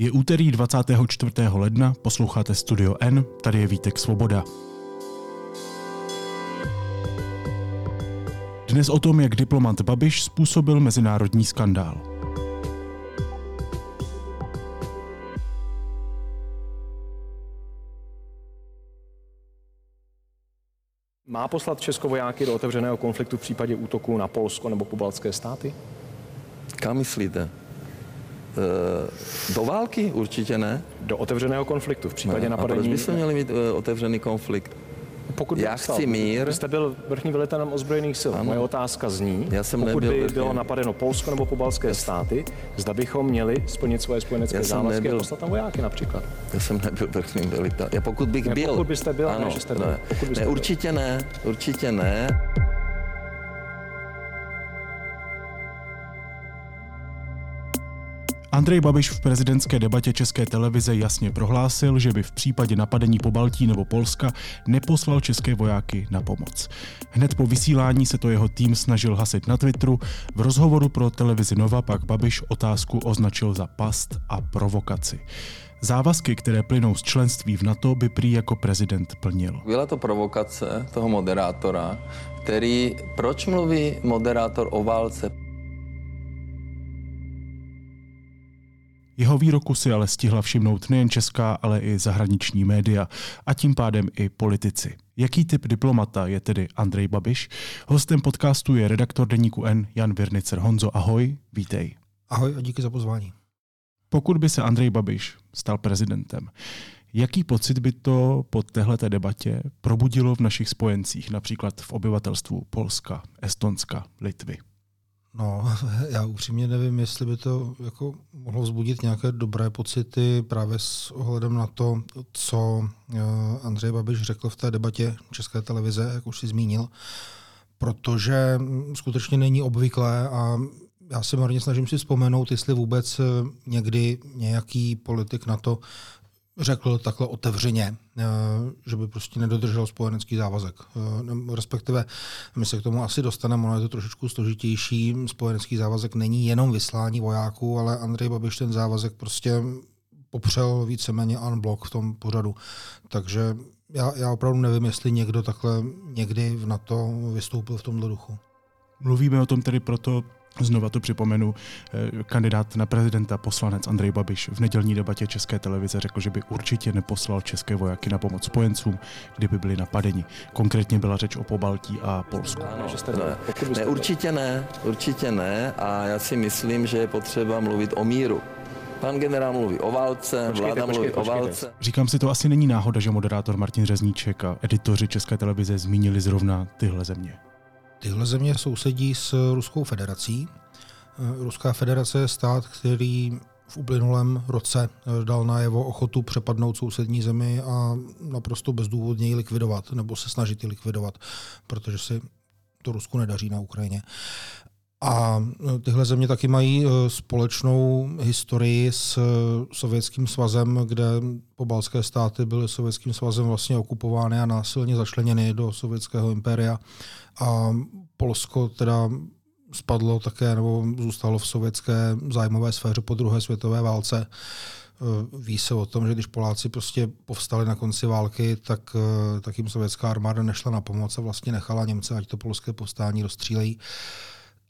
Je úterý 24. ledna, posloucháte Studio N, tady je Vítek Svoboda. Dnes o tom, jak diplomat Babiš způsobil mezinárodní skandál. Má poslat Česko vojáky do otevřeného konfliktu v případě útoku na Polsko nebo pobaltské státy? Kam myslíte? E, do války? Určitě ne. Do otevřeného konfliktu v případě ne. napadení... A proč bychom měli mít e, otevřený konflikt? Pokud Já chci mír. Vy jste byl vrchní velitelem ozbrojených sil. Ano. Moje otázka zní, Já jsem pokud by vrchní. bylo napadeno Polsko nebo pobalské státy, zda bychom měli splnit svoje spojenecké Já závazky a nebyl- poslat tam vojáky například. Já jsem nebyl vrchním velitel. Já pokud bych Ne, byl... pokud byste byl, ne, ano, že jste byl. Ne, Pokud byste ne byl. určitě ne, určitě ne. Andrej Babiš v prezidentské debatě České televize jasně prohlásil, že by v případě napadení po Baltí nebo Polska neposlal české vojáky na pomoc. Hned po vysílání se to jeho tým snažil hasit na Twitteru. V rozhovoru pro televizi Nova pak Babiš otázku označil za past a provokaci. Závazky, které plynou z členství v NATO, by prý jako prezident plnil. Byla to provokace toho moderátora, který... Proč mluví moderátor o válce? Jeho výroku si ale stihla všimnout nejen česká, ale i zahraniční média a tím pádem i politici. Jaký typ diplomata je tedy Andrej Babiš? Hostem podcastu je redaktor deníku N Jan Virnicer. Honzo, ahoj, vítej. Ahoj a díky za pozvání. Pokud by se Andrej Babiš stal prezidentem, jaký pocit by to po téhleté debatě probudilo v našich spojencích, například v obyvatelstvu Polska, Estonska, Litvy? No, já upřímně nevím, jestli by to jako mohlo vzbudit nějaké dobré pocity právě s ohledem na to, co eh, Andrej Babiš řekl v té debatě České televize, jak už si zmínil, protože mm, skutečně není obvyklé a já se marně snažím si vzpomenout, jestli vůbec eh, někdy nějaký politik na to řekl takhle otevřeně, eh, že by prostě nedodržel spojenecký závazek. Eh, Respektive my se k tomu asi dostaneme, ono je to trošičku složitější. Spojenecký závazek není jenom vyslání vojáků, ale Andrej Babiš ten závazek prostě popřel víceméně unblock v tom pořadu. Takže já, já opravdu nevím, jestli někdo takhle někdy v NATO vystoupil v tomhle duchu. Mluvíme o tom tedy proto, znova to připomenu, eh, kandidát na prezidenta, poslanec Andrej Babiš v nedělní debatě České televize řekl, že by určitě neposlal české vojáky na pomoc spojencům, kdyby byli napadeni. Konkrétně byla řeč o Pobaltí a Polsku. Ano, ne. Ne, určitě ne, určitě ne a já si myslím, že je potřeba mluvit o míru. Pan generál mluví o válce, Počkejte, vláda mluví počkejte, o počkejte. válce. Říkám si, to asi není náhoda, že moderátor Martin Řezníček a editoři České televize zmínili zrovna tyhle země. Tyhle země sousedí s Ruskou federací. Eh, Ruská federace je stát, který v uplynulém roce eh, dal najevo ochotu přepadnout sousední zemi a naprosto bezdůvodně ji likvidovat, nebo se snažit ji likvidovat, protože si to Rusku nedaří na Ukrajině. A eh, tyhle země taky mají eh, společnou historii s eh, Sovětským svazem, kde pobalské státy byly Sovětským svazem vlastně okupovány a násilně začleněny do sovětského impéria. A Polsko teda spadlo také nebo zůstalo v sovětské zájmové sféře po druhé světové válce. Ví se o tom, že když Poláci prostě povstali na konci války, tak, tak jim sovětská armáda nešla na pomoc a vlastně nechala Němce, ať to polské povstání rozstřílejí.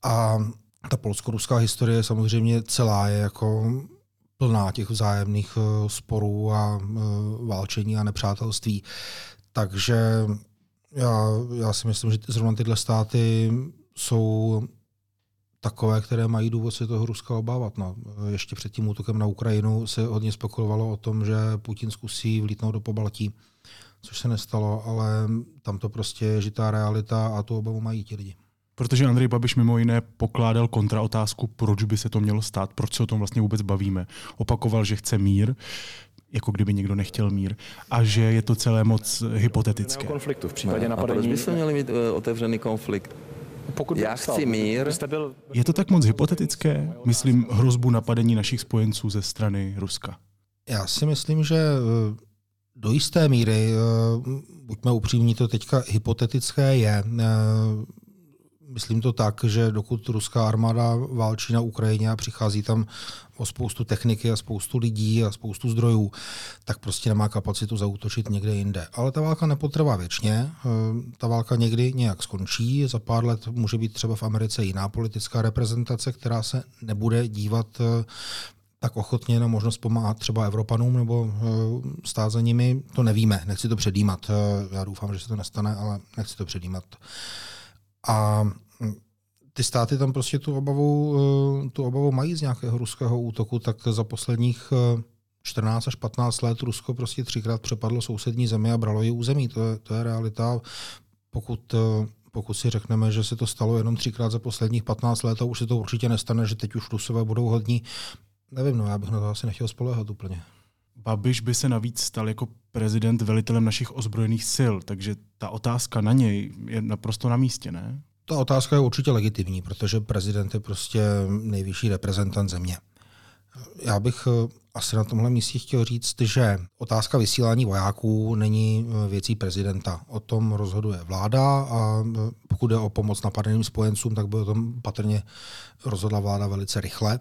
A ta polsko-ruská historie samozřejmě celá je jako plná těch vzájemných eh, sporů a eh, válčení a nepřátelství. Takže já, já si myslím, že zrovna tyhle státy jsou takové, které mají důvod se toho Ruska obávat. No. Ještě před tím útokem na Ukrajinu se hodně spekulovalo o tom, že Putin zkusí vlítnout do Pobaltí, což se nestalo, ale tam to prostě je žitá realita a tu obavu mají ti lidi. Protože Andrej Babiš mimo jiné pokládal kontraotázku, proč by se to mělo stát, proč se o tom vlastně vůbec bavíme. Opakoval, že chce mír, jako kdyby někdo nechtěl mír, a že je to celé moc hypotetické. konfliktu v případě Ne. A proč napadení... bychom měli mít eh, otevřený konflikt? Pokud by Já chci mír. Byl... Je to tak moc hypotetické? Myslím hrozbu napadení našich spojenců ze strany Ruska. Já si myslím, že eh, do jisté míry, eh, buďme upřímní, to teďka hypotetické je. Myslím to tak, že dokud ruská armáda válčí na Ukrajině a přichází tam o spoustu techniky a spoustu lidí a spoustu zdrojů, tak prostě nemá kapacitu zautočit někde jinde. Ale ta válka nepotrvá věčně. Eh, ta válka někdy nějak skončí. Za pár let může být třeba v Americe jiná politická reprezentace, která se nebude dívat eh, tak ochotně na možnost pomáhat třeba Evropanům nebo eh, stát za nimi, to nevíme, nechci to předjímat. Já doufám, že se to nestane, ale nechci to předjímat. A hm, ty státy tam prostě tu obavu, eh, tu obavu mají z nějakého ruského útoku, tak za posledních 14 eh, až 15 let Rusko prostě třikrát přepadlo sousední zemi a bralo ji území. To je, to je realita. Pokud, eh, pokud si řekneme, že se to stalo jenom třikrát za posledních 15 let a už se to určitě nestane, že teď už Rusové budou hodní, nevím, no já bych na to asi nechtěl spolehat úplně. Babiš by se navíc stal jako prezident velitelem našich ozbrojených sil, takže ta otázka na něj je naprosto na místě, ne? Ta otázka je určitě legitimní, protože prezident je prostě nejvyšší reprezentant země. Já bych eh, asi na tomhle místě chtěl říct, že otázka vysílání vojáků není eh, věcí prezidenta. O tom rozhoduje vláda a eh, pokud jde o pomoc napadeným spojencům, tak by o tom patrně rozhodla vláda velice rychle.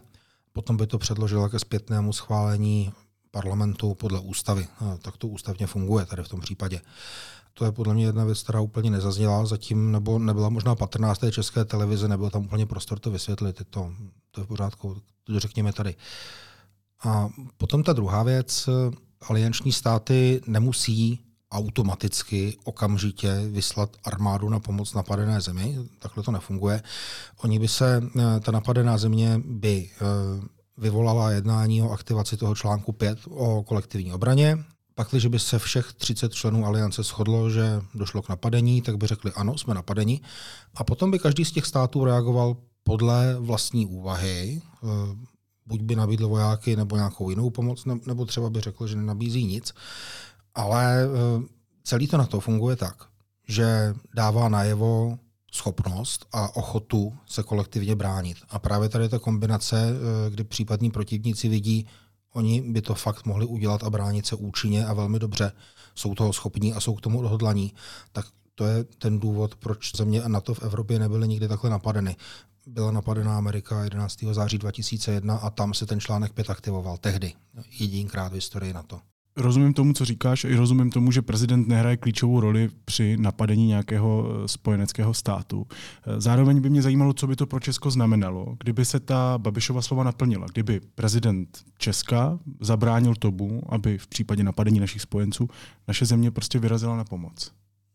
Potom by to předložila ke zpětnému schválení parlamentu podle ústavy. Tak to ústavně funguje tady v tom případě. To je podle mě jedna věc, která úplně nezazněla zatím, nebo nebyla možná patrná z té české televize, nebyl tam úplně prostor to vysvětlit. Je to, to je v pořádku, to řekněme tady. A potom ta druhá věc, alianční státy nemusí automaticky okamžitě vyslat armádu na pomoc napadené zemi. Takhle to nefunguje. Oni by se, ta napadená země by eh, vyvolala jednání o aktivaci toho článku 5 o kolektivní obraně. Pak, když by se všech 30 členů aliance shodlo, že došlo k napadení, tak by řekli ano, jsme napadeni. A potom by každý z těch států reagoval podle vlastní úvahy. Eh, buď by nabídl vojáky nebo nějakou jinou pomoc, nebo třeba by řekl, že nenabízí nic. Ale eh, celý to na to funguje tak, že dává najevo schopnost a ochotu se kolektivně bránit. A právě tady ta kombinace, eh, kdy případní protivníci vidí, oni by to fakt mohli udělat a bránit se účinně a velmi dobře, jsou toho schopní a jsou k tomu odhodlaní, tak to je ten důvod, proč země a NATO v Evropě nebyly nikdy takhle napadeny. Byla napadená Amerika 11. září 2001 a tam se ten článek 5 aktivoval tehdy, jedinkrát v historii NATO. Rozumím tomu, co říkáš, i rozumím tomu, že prezident nehraje klíčovou roli při napadení nějakého eh, spojeneckého státu. Eh, zároveň by mě zajímalo, co by to pro Česko znamenalo, kdyby se ta Babišova slova naplnila, kdyby prezident Česka zabránil tomu, aby v případě napadení našich spojenců naše země prostě vyrazila na pomoc.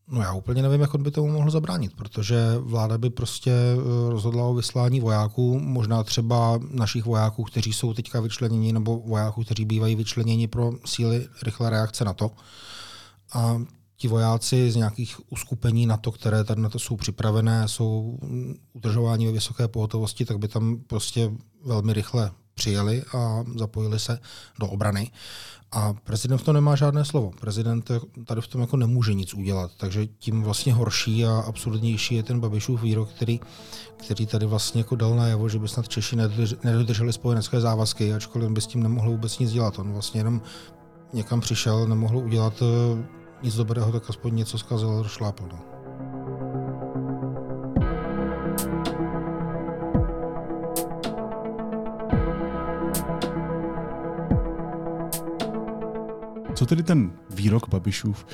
No já úplně nevím, jak on by tomu mohl zabránit, protože vláda by prostě eh, rozhodla o vyslání vojáků, možná třeba našich vojáků, kteří jsou teďka vyčleněni, nebo vojáků, kteří bývají vyčleněni pro síly rychlé reakce na to. A ti vojáci z nějakých uskupení na to, které tady na to jsou připravené, jsou udržováni ve vysoké pohotovosti, tak by tam prostě velmi rychle přijeli a zapojili se do obrany. A prezident v tom nemá žádné slovo. Prezident tady v tom jako nemůže nic udělat. Takže tím vlastně horší a absurdnější je ten Babišův výrok, který, který tady vlastně jako dal najevo, že by snad Češi nedodrželi spojenecké závazky, ačkoliv by s tím nemohl vůbec nic dělat. On vlastně jenom někam přišel, nemohl udělat eh, nic dobrého, tak aspoň něco zkazil, šlápl. No. Co tedy ten výrok Babišův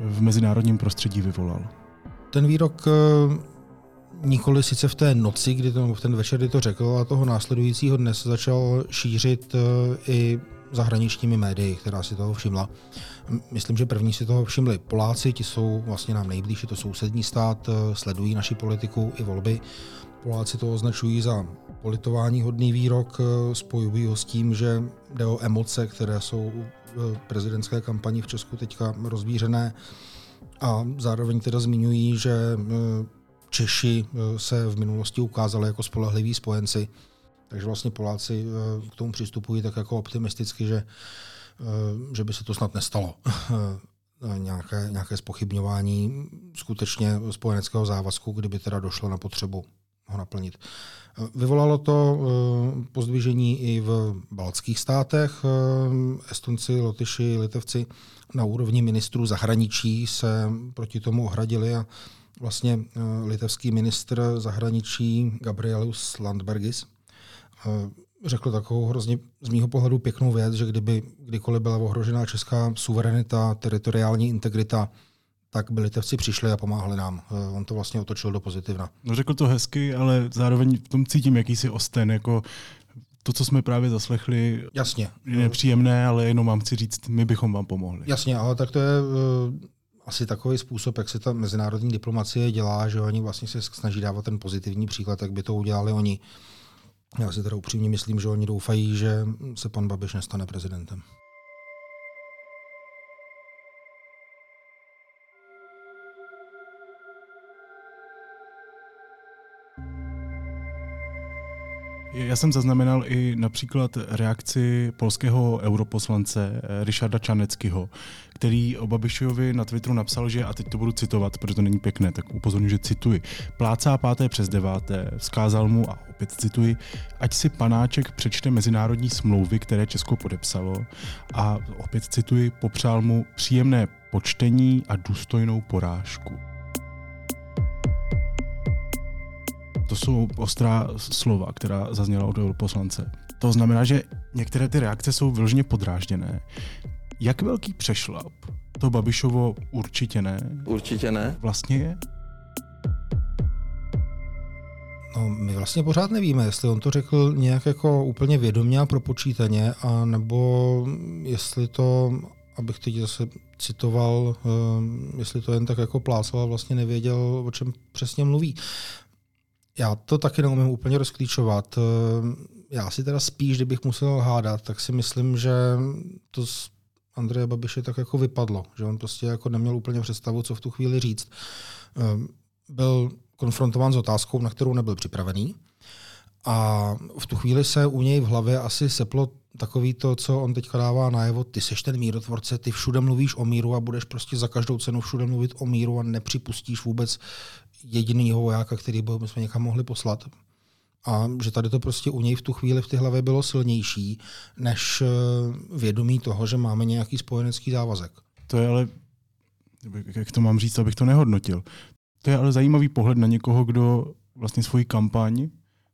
v mezinárodním prostředí vyvolal? Ten výrok eh, nikoli sice v té noci, kdy to, v ten večer, kdy to řekl, a toho následujícího dne se začal šířit eh, i zahraničními médii, která si toho všimla. Myslím, že první si toho všimli Poláci, ti jsou vlastně nám nejblíž, je to sousední stát, eh, sledují naši politiku i volby. Poláci to označují za politování hodný výrok, spojují ho s tím, že jde o emoce, které jsou prezidentské kampani v Česku teďka rozvířené. A zároveň teda zmiňují, že e, Češi e, se v minulosti ukázali jako spolehliví spojenci, takže vlastně Poláci k tomu přistupují tak jako optimisticky, že, že by se to snad nestalo. nějaké, nějaké spochybňování skutečně spojeneckého závazku, kdyby teda došlo na potřebu ho naplnit. Vyvolalo to eh, pozdvižení i v baltských státech. Eh, Estonci, Lotyši, Litevci na úrovni ministrů zahraničí se proti tomu ohradili a vlastně litevský ministr zahraničí Gabrielus Landbergis řekl takovou hrozně z mýho pohledu pěknou věc, že kdyby kdykoliv byla ohrožená česká suverenita, teritoriální integrita, tak by Litevci přišli a pomáhali nám. On to vlastně otočil do pozitivna. No řekl to hezky, ale zároveň v tom cítím jakýsi osten, jako to, co jsme právě zaslechli, Jasně. je nepříjemné, ale jenom vám chci říct, my bychom vám pomohli. Jasně, ale tak to je uh, asi takový způsob, jak se ta mezinárodní diplomacie dělá, že oni vlastně se snaží dávat ten pozitivní příklad, jak by to udělali oni. Já si teda upřímně myslím, že oni doufají, že se pan Babiš nestane prezidentem. Já jsem zaznamenal i například reakci polského europoslance eh, Richarda Čaneckého, který o Babišovi na Twitteru napsal, že, a teď to budu citovat, protože to není pěkné, tak upozorňuji, že cituji, plácá páté přes deváté, vzkázal mu, a opět cituji, ať si panáček přečte mezinárodní smlouvy, které Česko podepsalo a opět cituji, popřál mu příjemné počtení a důstojnou porážku. To jsou ostrá slova, která zazněla od europoslance. To znamená, že některé ty reakce jsou vyloženě podrážděné. Jak velký přešlap to Babišovo určitě ne? Určitě ne. Vlastně je? No, my vlastně pořád nevíme, jestli on to řekl nějak jako úplně vědomě a propočítaně, a nebo jestli to, abych teď zase citoval, um, jestli to jen tak jako plácal a vlastně nevěděl, o čem přesně mluví. Já to taky neumím úplně rozklíčovat. Ehm, já si teda spíš, kdybych musel hádat, tak si myslím, že to z Andreje Babiše tak jako vypadlo, že on prostě jako neměl úplně představu, co v tu chvíli říct. Ehm, byl konfrontován s otázkou, na kterou nebyl připravený. A v tu chvíli se u něj v hlavě asi seplo takový to, co on teďka dává najevo, ty seš ten mírotvorce, ty všude mluvíš o míru a budeš prostě za každou cenu všude mluvit o míru a nepřipustíš vůbec jedinýho vojáka, který bychom někam mohli poslat. A že tady to prostě u něj v tu chvíli v té hlavě bylo silnější, než eh, vědomí toho, že máme nějaký spojenecký závazek. To je ale, jak to mám říct, abych to nehodnotil. To je ale zajímavý pohled na někoho, kdo vlastně svoji kampaň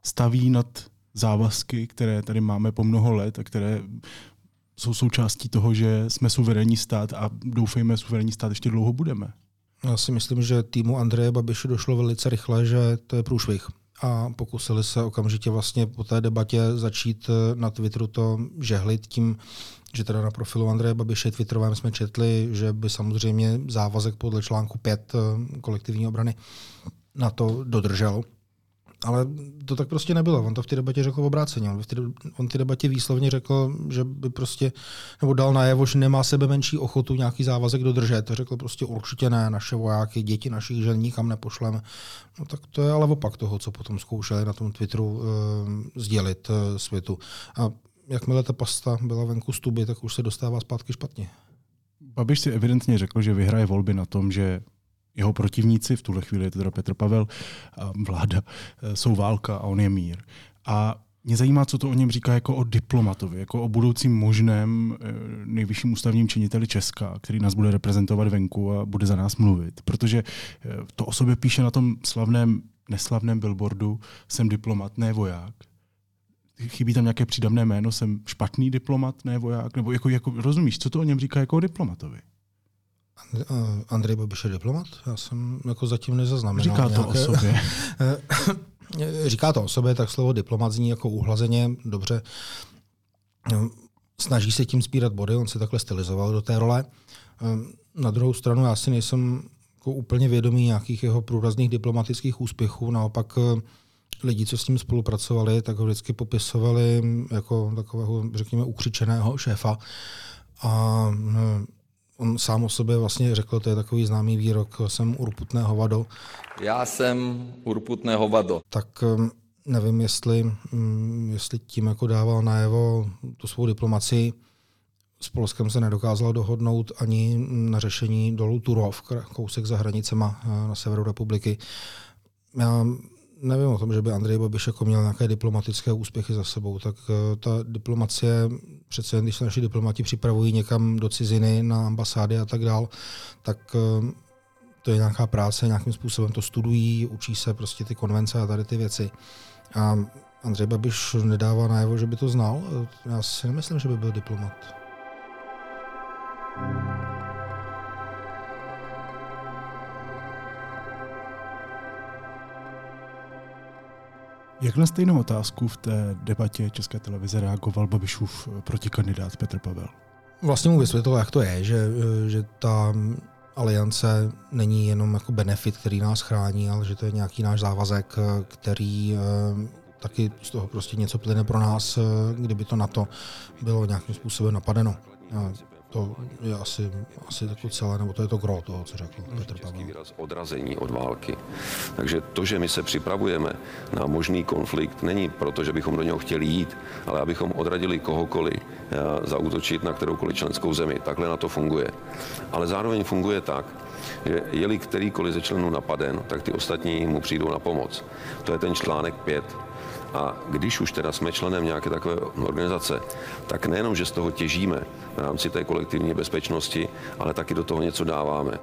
staví nad závazky, které tady máme po mnoho let a které jsou součástí toho, že jsme suverénní stát a doufejme, suverénní stát ještě dlouho budeme. Já si myslím, že týmu Andreje Babiše došlo velice rychle, že to je průšvih. A pokusili se okamžitě vlastně po té debatě začít eh, na Twitteru to žehlit tím, že teda na profilu Andreje Babiše Twitterovém jsme četli, že by samozřejmě závazek podle článku 5 eh, kolektivní obrany na to dodržel ale to tak prostě nebylo. On to v té debatě řekl obráceně. On v té, on té debatě výslovně řekl, že by prostě, nebo dal najevo, že nemá sebe menší ochotu nějaký závazek dodržet. To řekl prostě určitě ne, naše vojáky, děti našich žen nikam nepošleme. No tak to je ale opak toho, co potom zkoušeli na tom Twitteru uh, sdělit uh, světu. A jakmile ta pasta byla venku z tuby, tak už se dostává zpátky špatně. Babiš si evidentně řekl, že vyhraje volby na tom, že jeho protivníci, v tuhle chvíli je to teda Petr Pavel, vláda, e, jsou válka a on je mír. A mě zajímá, co to o něm říká jako o diplomatovi, jako o budoucím možném e, nejvyšším ústavním činiteli Česka, který nás bude reprezentovat venku a bude za nás mluvit. Protože e, to o sobě píše na tom slavném, neslavném billboardu, jsem diplomat, ne voják. Chybí tam nějaké přídavné jméno, jsem špatný diplomat, ne voják, nebo jako, jako rozumíš, co to o něm říká jako o diplomatovi? Andrej Babiš je diplomat? Já jsem jako zatím nezaznamenal. Říká to nějaké... o sobě. Říká to o sobě, tak slovo diplomat zní jako uhlazeně, dobře. Snaží se tím spírat body, on se takhle stylizoval do té role. Na druhou stranu já si nejsem jako úplně vědomý nějakých jeho průrazných diplomatických úspěchů, naopak lidi, co s ním spolupracovali, tak ho vždycky popisovali jako takového, řekněme, ukřičeného šéfa. A On sám o sobě vlastně řekl, to je takový známý výrok, jsem urputné hovado. Já jsem urputné hovado. Tak um, nevím, jestli, um, jestli tím jako dával najevo tu svou diplomaci. S Polskem se nedokázalo dohodnout ani na řešení dolů Turov, kousek za hranicema uh, na severu republiky. Já nevím o tom, že by Andrej Babiš jako měl nějaké diplomatické úspěchy za sebou, tak eh, ta diplomacie, přece jen když se naši diplomati připravují někam do ciziny, na ambasády a tak dál, tak eh, to je nějaká práce, nějakým způsobem to studují, učí se prostě ty konvence a tady ty věci. A Andrej Babiš nedává najevo, že by to znal. Já si nemyslím, že by byl diplomat. Jak na stejnou otázku v té debatě České televize reagoval Babišův protikandidát Petr Pavel? Vlastně mu vysvětlil, jak to je, že, že ta aliance není jenom jako benefit, který nás chrání, ale že to je nějaký náš závazek, který eh, taky z toho prostě něco plyne pro nás, eh, kdyby to na to bylo nějakým způsobem napadeno. To je asi, asi takové celé, nebo to je to gro toho, co řekl Petr Pavel. výraz odrazení od války. Takže to, že my se připravujeme na možný konflikt, není proto, že bychom do něho chtěli jít, ale abychom odradili kohokoliv eh, zautočit na kteroukoliv členskou zemi. Takhle na to funguje. Ale zároveň funguje tak, že je-li kterýkoliv ze členů napaden, tak ty ostatní mu přijdou na pomoc. To je ten článek 5 a když už teda jsme členem nějaké takové organizace, tak nejenom, že z toho těžíme v rámci té kolektivní bezpečnosti, ale taky do toho něco dáváme.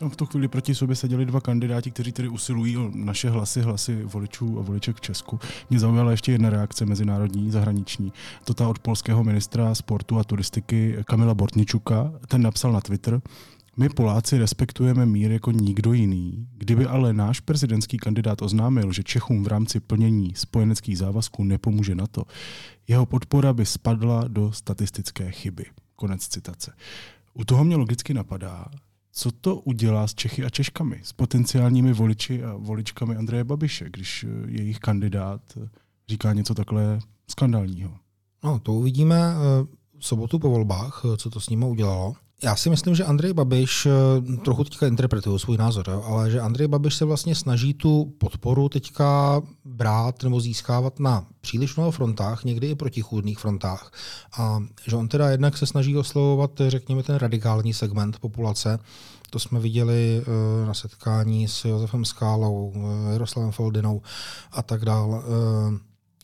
No, v tu chvíli proti sobě seděli dva kandidáti, kteří tedy usilují o naše hlasy, hlasy voličů a voliček v Česku. Mě zaujala ještě jedna reakce mezinárodní, zahraniční. To ta od polského ministra sportu a turistiky Kamila Bortničuka. Ten napsal na Twitter, my Poláci respektujeme mír jako nikdo jiný. Kdyby ale náš prezidentský kandidát oznámil, že Čechům v rámci plnění spojeneckých závazků nepomůže na to, jeho podpora by spadla do statistické chyby. Konec citace. U toho mě logicky napadá, co to udělá s Čechy a Češkami, s potenciálními voliči a voličkami Andreje Babiše, když jejich kandidát říká něco takhle skandálního. No, to uvidíme eh, v sobotu po volbách, eh, co to s nimi udělalo. Já si myslím, že Andrej Babiš, eh, trochu teďka interpretuju svůj názor, jo, ale že Andrej Babiš se vlastně snaží tu podporu teďka brát nebo získávat na příliš mnoho frontách, někdy i protichůdných frontách. A že on teda jednak se snaží oslovovat, řekněme, ten radikální segment populace, to jsme viděli uh, na setkání s Josefem Skálou, uh, Jaroslavem Foldinou a tak dále.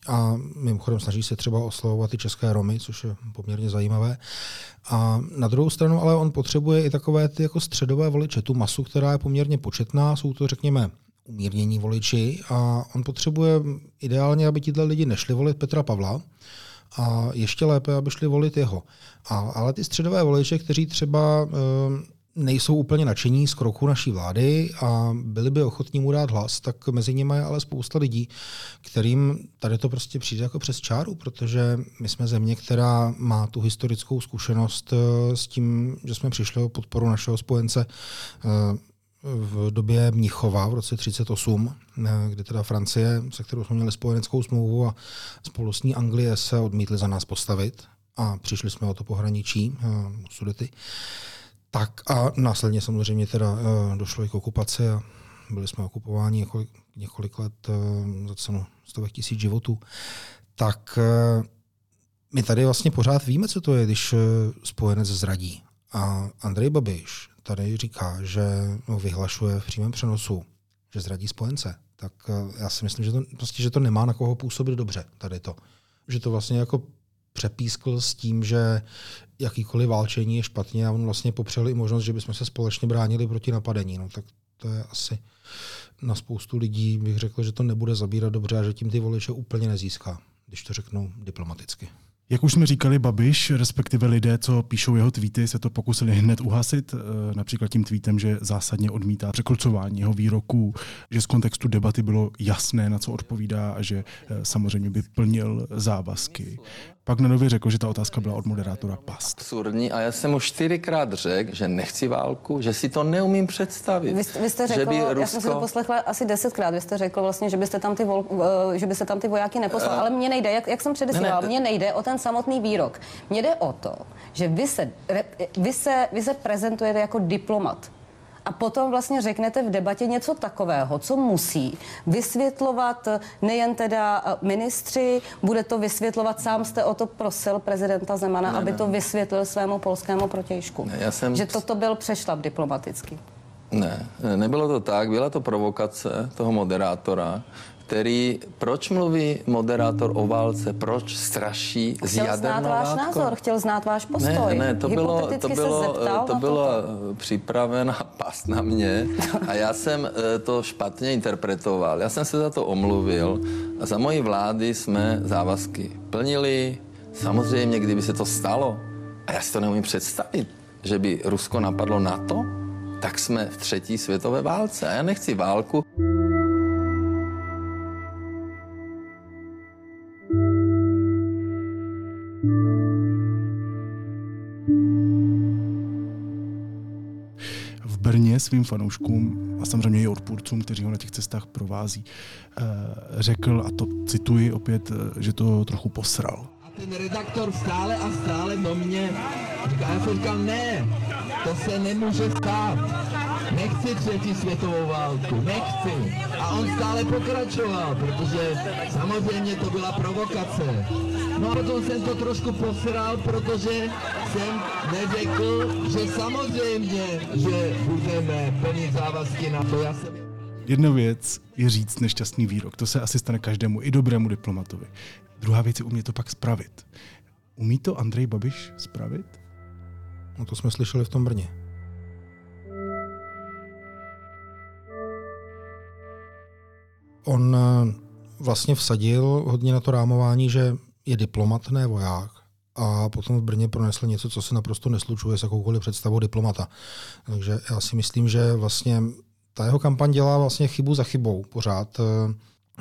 A mimochodem snaží se třeba oslovovat i české Romy, což je poměrně zajímavé. A na druhou stranu ale on potřebuje i takové ty jako středové voliče, tu masu, která je poměrně početná, jsou to řekněme umírnění voliči a on potřebuje ideálně, aby tihle lidi nešli volit Petra Pavla, a ještě lépe, aby šli volit jeho. A, ale ty středové voliče, kteří třeba e, nejsou úplně nadšení z kroku naší vlády a byli by ochotní mu dát hlas, tak mezi nimi je ale spousta lidí, kterým tady to prostě přijde jako přes čáru, protože my jsme země, která má tu historickou zkušenost eh, s tím, že jsme přišli o podporu našeho spojence eh, v době Mnichova v roce 1938, eh, kdy teda Francie, se kterou jsme měli spojeneckou smlouvu a spolu s ní Anglie se odmítli za nás postavit a přišli jsme o to pohraničí, Sudety. Tak a následně samozřejmě teda uh, došlo i k okupaci a byli jsme okupováni několik, několik let uh, za cenu stovek tisíc životů. Tak uh, my tady vlastně pořád víme, co to je, když spojenec zradí. A Andrej Babiš tady říká, že no, vyhlašuje v přímém přenosu, že zradí spojence. Tak já si myslím, že to, prostě, že to nemá na koho působit dobře, tady to. Že to vlastně jako přepískl s tím, že jakýkoliv válčení je špatně a on vlastně popřel i možnost, že bychom se společně bránili proti napadení. No, tak to je asi na spoustu lidí bych řekl, že to nebude zabírat dobře a že tím ty voliče úplně nezíská, když to řeknu diplomaticky. Jak už jsme říkali, Babiš, respektive lidé, co píšou jeho tweety, se to pokusili hned uhasit, eh, například tím tweetem, že zásadně odmítá překrucování jeho výroků, že z kontextu debaty bylo jasné, na co odpovídá a že eh, samozřejmě by plnil závazky. Pak na nově řekl, že ta otázka byla od moderátora past. Absurdní a já jsem mu čtyřikrát řekl, že nechci válku, že si to neumím představit. Vy, vy jste řekl, že by Rusko... já jsem si to poslechla asi desetkrát, vy jste řekl vlastně, že byste tam ty, vol, eh, že byste tam ty vojáky neposlal, uh, ale mně nejde, jak, jak jsem předesílala, mně nejde o ten samotný výrok. Mně jde o to, že vy se, vy se, vy se prezentujete jako diplomat a potom vlastně řeknete v debatě něco takového, co musí vysvětlovat nejen teda eh, ministři, bude to vysvětlovat, sám jste o to prosil prezidenta Zemana, ne, aby ne. to vysvětlil svému polskému protějšku. Ne, já jsem... Že toto byl přešlap diplomatický. Ne, nebylo to tak, byla to provokace toho moderátora, který, proč mluví moderátor o válce, proč straší s jadernou Chtěl znát váš názor, chtěl znát váš postoj. Ne, ne, to bylo, to bylo, to bylo připravená pas na mě a já jsem eh, to špatně interpretoval. Já jsem se za to omluvil a za mojí vlády jsme závazky plnili. Samozřejmě, kdyby se to stalo, a já si to neumím představit, že by Rusko napadlo NATO, tak jsme v třetí světové válce. A já nechci válku. Brně svým fanouškům a samozřejmě i odpůrcům, kteří ho na těch cestách provází, eh, řekl, a to cituji opět, eh, že to trochu posral. A ten redaktor stále a stále do mě říká, já jsem říkal, ne, to se nemůže stát. Nechci třetí světovou válku, nechci. A on stále pokračoval, protože samozřejmě to byla provokace. No a potom jsem to trošku posral, protože jsem neřekl, že samozřejmě, že budeme plnit závazky na to. Já jsem... Jedna věc je říct nešťastný výrok. To se asi stane každému, i dobrému diplomatovi. Druhá věc je umět to pak spravit. Umí to Andrej Babiš spravit? No to jsme slyšeli v tom Brně. On eh, vlastně vsadil hodně na to rámování, že je diplomat, ne voják. A potom v Brně pronesl něco, co se naprosto neslučuje s jakoukoliv představou diplomata. Takže já si myslím, že vlastně ta jeho kampaň dělá vlastně chybu za chybou pořád. Eh,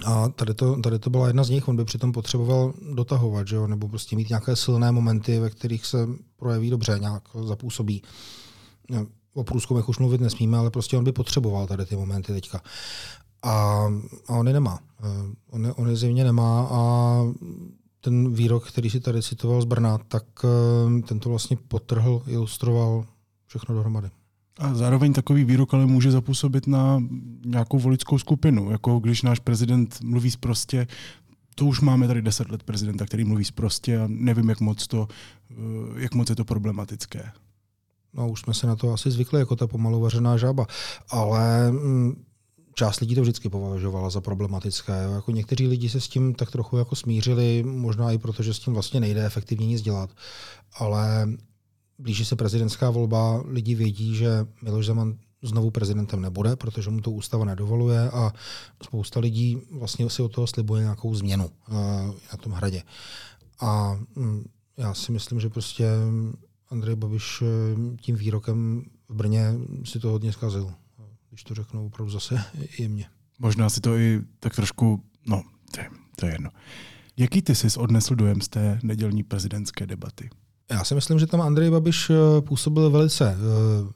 a tady to, tady to byla jedna z nich. On by přitom potřeboval dotahovat, že jo? nebo prostě mít nějaké silné momenty, ve kterých se projeví dobře, nějak zapůsobí. O průzkumech už mluvit nesmíme, ale prostě on by potřeboval tady ty momenty teďka. A, a on je nemá. Eh, on je, on je zjevně nemá a ten výrok, který si tady citoval z Brna, tak eh, ten to vlastně potrhl, ilustroval všechno dohromady. A zároveň takový výrok ale může zapůsobit na nějakou voličskou skupinu. Jako když náš prezident mluví zprostě, to už máme tady deset let prezidenta, který mluví zprostě a nevím, jak moc, to, eh, jak moc je to problematické. No, už jsme se na to asi zvykli, jako ta pomalu vařená žába. Ale mm, část lidí to vždycky považovala za problematické. Jako někteří lidi se s tím tak trochu jako smířili, možná i proto, že s tím vlastně nejde efektivně nic dělat. Ale blíží se prezidentská volba, lidi vědí, že Miloš Zeman znovu prezidentem nebude, protože mu to ústava nedovoluje a spousta lidí vlastně si od toho slibuje nějakou změnu uh, na tom hradě. A um, já si myslím, že prostě Andrej Babiš eh, tím výrokem v Brně si to hodně zkazil když to řeknu opravdu zase jemně. Možná si to i tak trošku, no, to je, to je jedno. Jaký ty jsi odnesl dojem z té nedělní prezidentské debaty? Já si myslím, že tam Andrej Babiš eh, působil velice uh,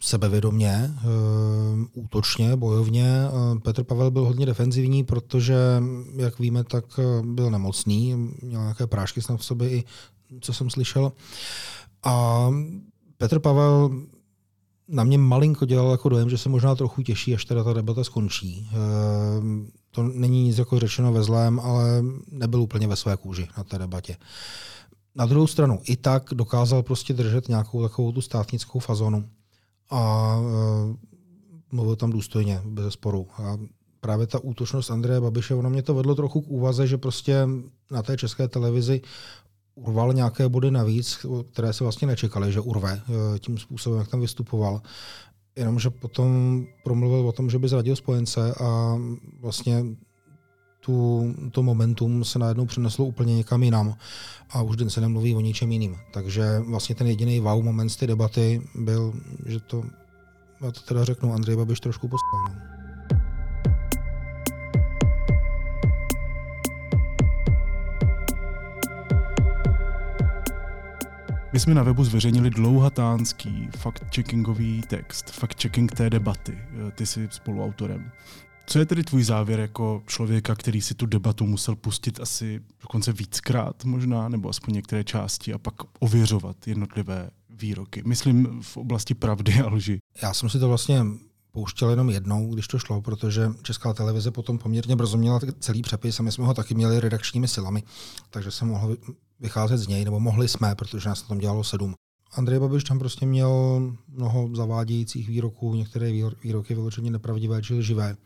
sebevědomně, uh, útočně, bojovně. Petr Pavel byl hodně defenzivní, protože, jak víme, tak byl nemocný, měl nějaké prášky snad v sobě i, co jsem slyšel. A Petr Pavel na mě malinko dělal jako dojem, že se možná trochu těší, až teda ta debata skončí. Ehm, to není nic jako řečeno ve zlém, ale nebyl úplně ve své kůži na té debatě. Na druhou stranu i tak dokázal prostě držet nějakou takovou tu státnickou fazonu a ehm, mluvil tam důstojně, bez sporu. A právě ta útočnost Andreje Babiše, ono mě to vedlo trochu k úvaze, že prostě na té české televizi urval nějaké body navíc, které se vlastně nečekali, že urve eh, tím způsobem, jak tam vystupoval. Jenomže potom promluvil o tom, že by zradil spojence a vlastně tu, to momentum se najednou přeneslo úplně někam jinam a už den se nemluví o ničem jiným. Takže vlastně ten jediný wow moment z té debaty byl, že to, já to teda řeknu, Andrej Babiš trošku postavil. My jsme na webu zveřejnili dlouhatánský fact-checkingový text, fact-checking té debaty. Ty jsi spoluautorem. Co je tedy tvůj závěr jako člověka, který si tu debatu musel pustit asi dokonce víckrát možná, nebo aspoň některé části a pak ověřovat jednotlivé výroky? Myslím v oblasti pravdy a lži. Já jsem si to vlastně pouštěl jenom jednou, když to šlo, protože Česká televize potom poměrně brzo měla celý přepis a my jsme ho taky měli redakčními silami, takže jsem mohl vycházet z něj, nebo mohli jsme, protože nás tam dělalo sedm. Andrej Babiš tam prostě měl mnoho zavádějících výroků, některé výroky vyloženě nepravdivé či lživé.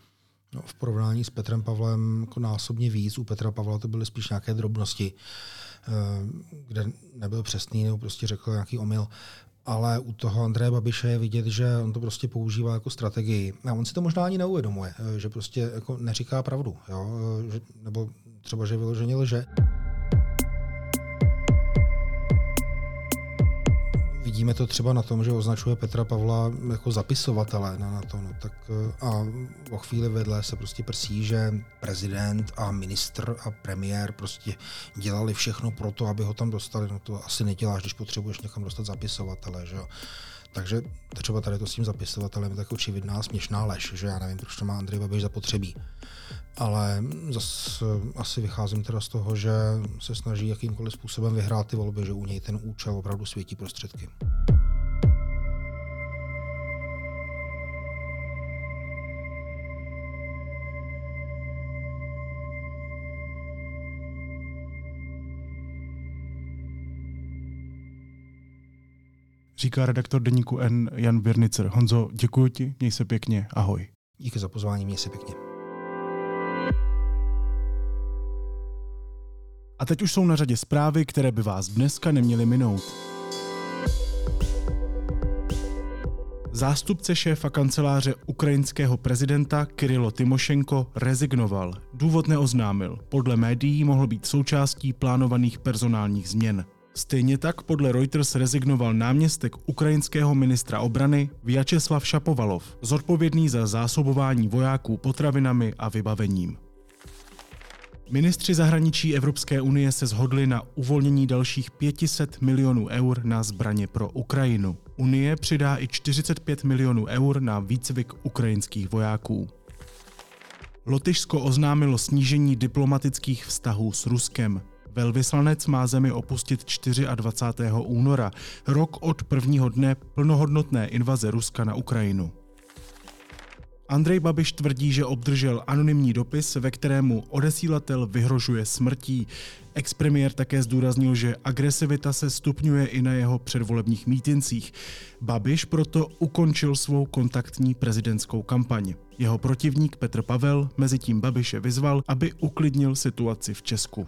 No, v porovnání s Petrem Pavlem jako násobně víc. U Petra Pavla to byly spíš nějaké drobnosti, eh, kde nebyl přesný nebo prostě řekl nějaký omyl. Ale u toho Andreje Babiše je vidět, že on to prostě používá jako strategii. A on si to možná ani neuvědomuje, eh, že prostě jako neříká pravdu. Jo? Eh, nebo třeba, že vyloženě lže. Vidíme to třeba na tom, že označuje Petra Pavla jako zapisovatele na, na to. No, tak, eh, a o chvíli vedle se prostě prsí, že prezident a ministr a premiér prostě dělali všechno pro to, aby ho tam dostali. No to asi neděláš, když potřebuješ někam dostat zapisovatele. Že jo. Takže třeba tady to s tím zapisovatelem je tak očividná směšná lež, že já nevím, proč to má Andrej Babiš zapotřebí. Ale zase asi vycházím teda z toho, že se snaží jakýmkoliv způsobem vyhrát ty volby, že u něj ten účel opravdu světí prostředky. Říká redaktor deníku N Jan Virnicer. Honzo, děkuji ti, měj se pěkně, ahoj. Díky za pozvání, měj se pěkně. A teď už jsou na řadě zprávy, které by vás dneska neměly minout. Zástupce šéfa kanceláře ukrajinského prezidenta Kirilo Timošenko rezignoval. Důvod neoznámil. Podle médií mohl být součástí plánovaných personálních změn. Stejně tak podle Reuters rezignoval náměstek ukrajinského ministra obrany Vyacheslav Šapovalov, zodpovědný za zásobování vojáků potravinami a vybavením. Ministři zahraničí Evropské unie se shodli na uvolnění dalších 500 milionů eur na zbraně pro Ukrajinu. Unie přidá i 45 milionů eur na výcvik ukrajinských vojáků. Lotyšsko oznámilo snížení diplomatických vztahů s Ruskem. Velvyslanec má zemi opustit 24. února, rok od prvního dne plnohodnotné invaze Ruska na Ukrajinu. Andrej Babiš tvrdí, že obdržel anonymní dopis, ve kterému odesílatel vyhrožuje smrtí. Expremiér také zdůraznil, že agresivita se stupňuje i na jeho předvolebních mítincích. Babiš proto ukončil svou kontaktní prezidentskou kampaň. Jeho protivník Petr Pavel mezi tím Babiše vyzval, aby uklidnil situaci v Česku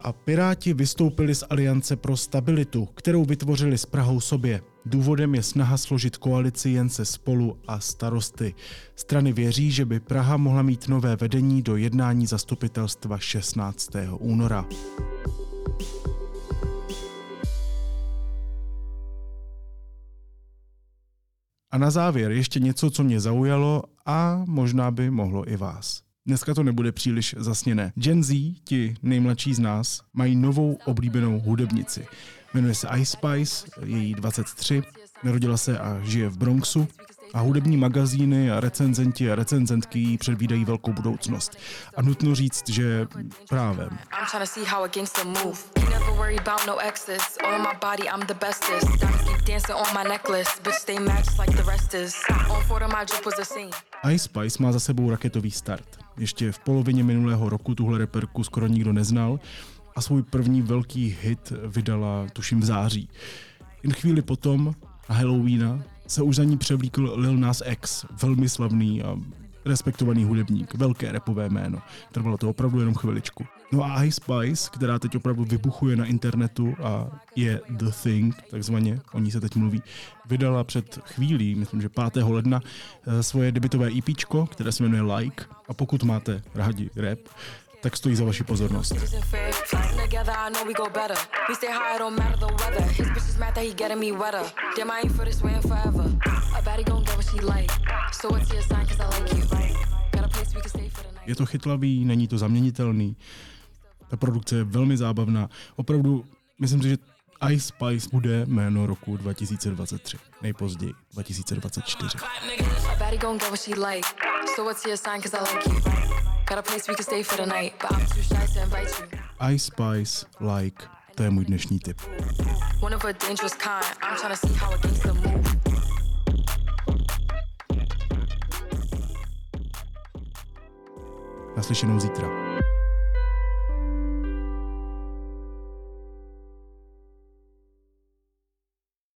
a Piráti vystoupili z Aliance pro stabilitu, kterou vytvořili s Prahou sobě. Důvodem je snaha složit koalici jen se spolu a starosty. Strany věří, že by Praha mohla mít nové vedení do jednání zastupitelstva 16. února. A na závěr ještě něco, co mě zaujalo a možná by mohlo i vás. Dneska to nebude příliš zasněné. Gen Z, ti nejmladší z nás, mají novou oblíbenou hudebnici. Jmenuje se Ice Spice, je jí 23, narodila se a žije v Bronxu a hudební magazíny a recenzenti a recenzentky jí předvídají velkou budoucnost. A nutno říct, že právě. Ice Spice má za sebou raketový start. Ještě v polovině minulého roku tuhle reperku skoro nikdo neznal a svůj první velký hit vydala tuším v září. Jen chvíli potom, na Halloweena, se už za ní převlíkl Lil Nas X, velmi slavný a respektovaný hudebník, velké repové jméno. Trvalo to opravdu jenom chviličku. No a Ice Spice, která teď opravdu vybuchuje na internetu a je The Thing, takzvaně, o ní se teď mluví, vydala před chvílí, myslím, že 5. ledna, eh, svoje debitové EP, které se jmenuje Like. A pokud máte rádi rap, tak stojí za vaši pozornost. Je to chytlavý, není to zaměnitelný. Ta produkce je velmi zábavná. Opravdu, myslím si, že Ice Spice bude jméno roku 2023, nejpozději 2024. Got a place we can stay for the night, but I'm too shy to invite you. Ice Spice, like, to je můj dnešní tip. Naslyšenou zítra.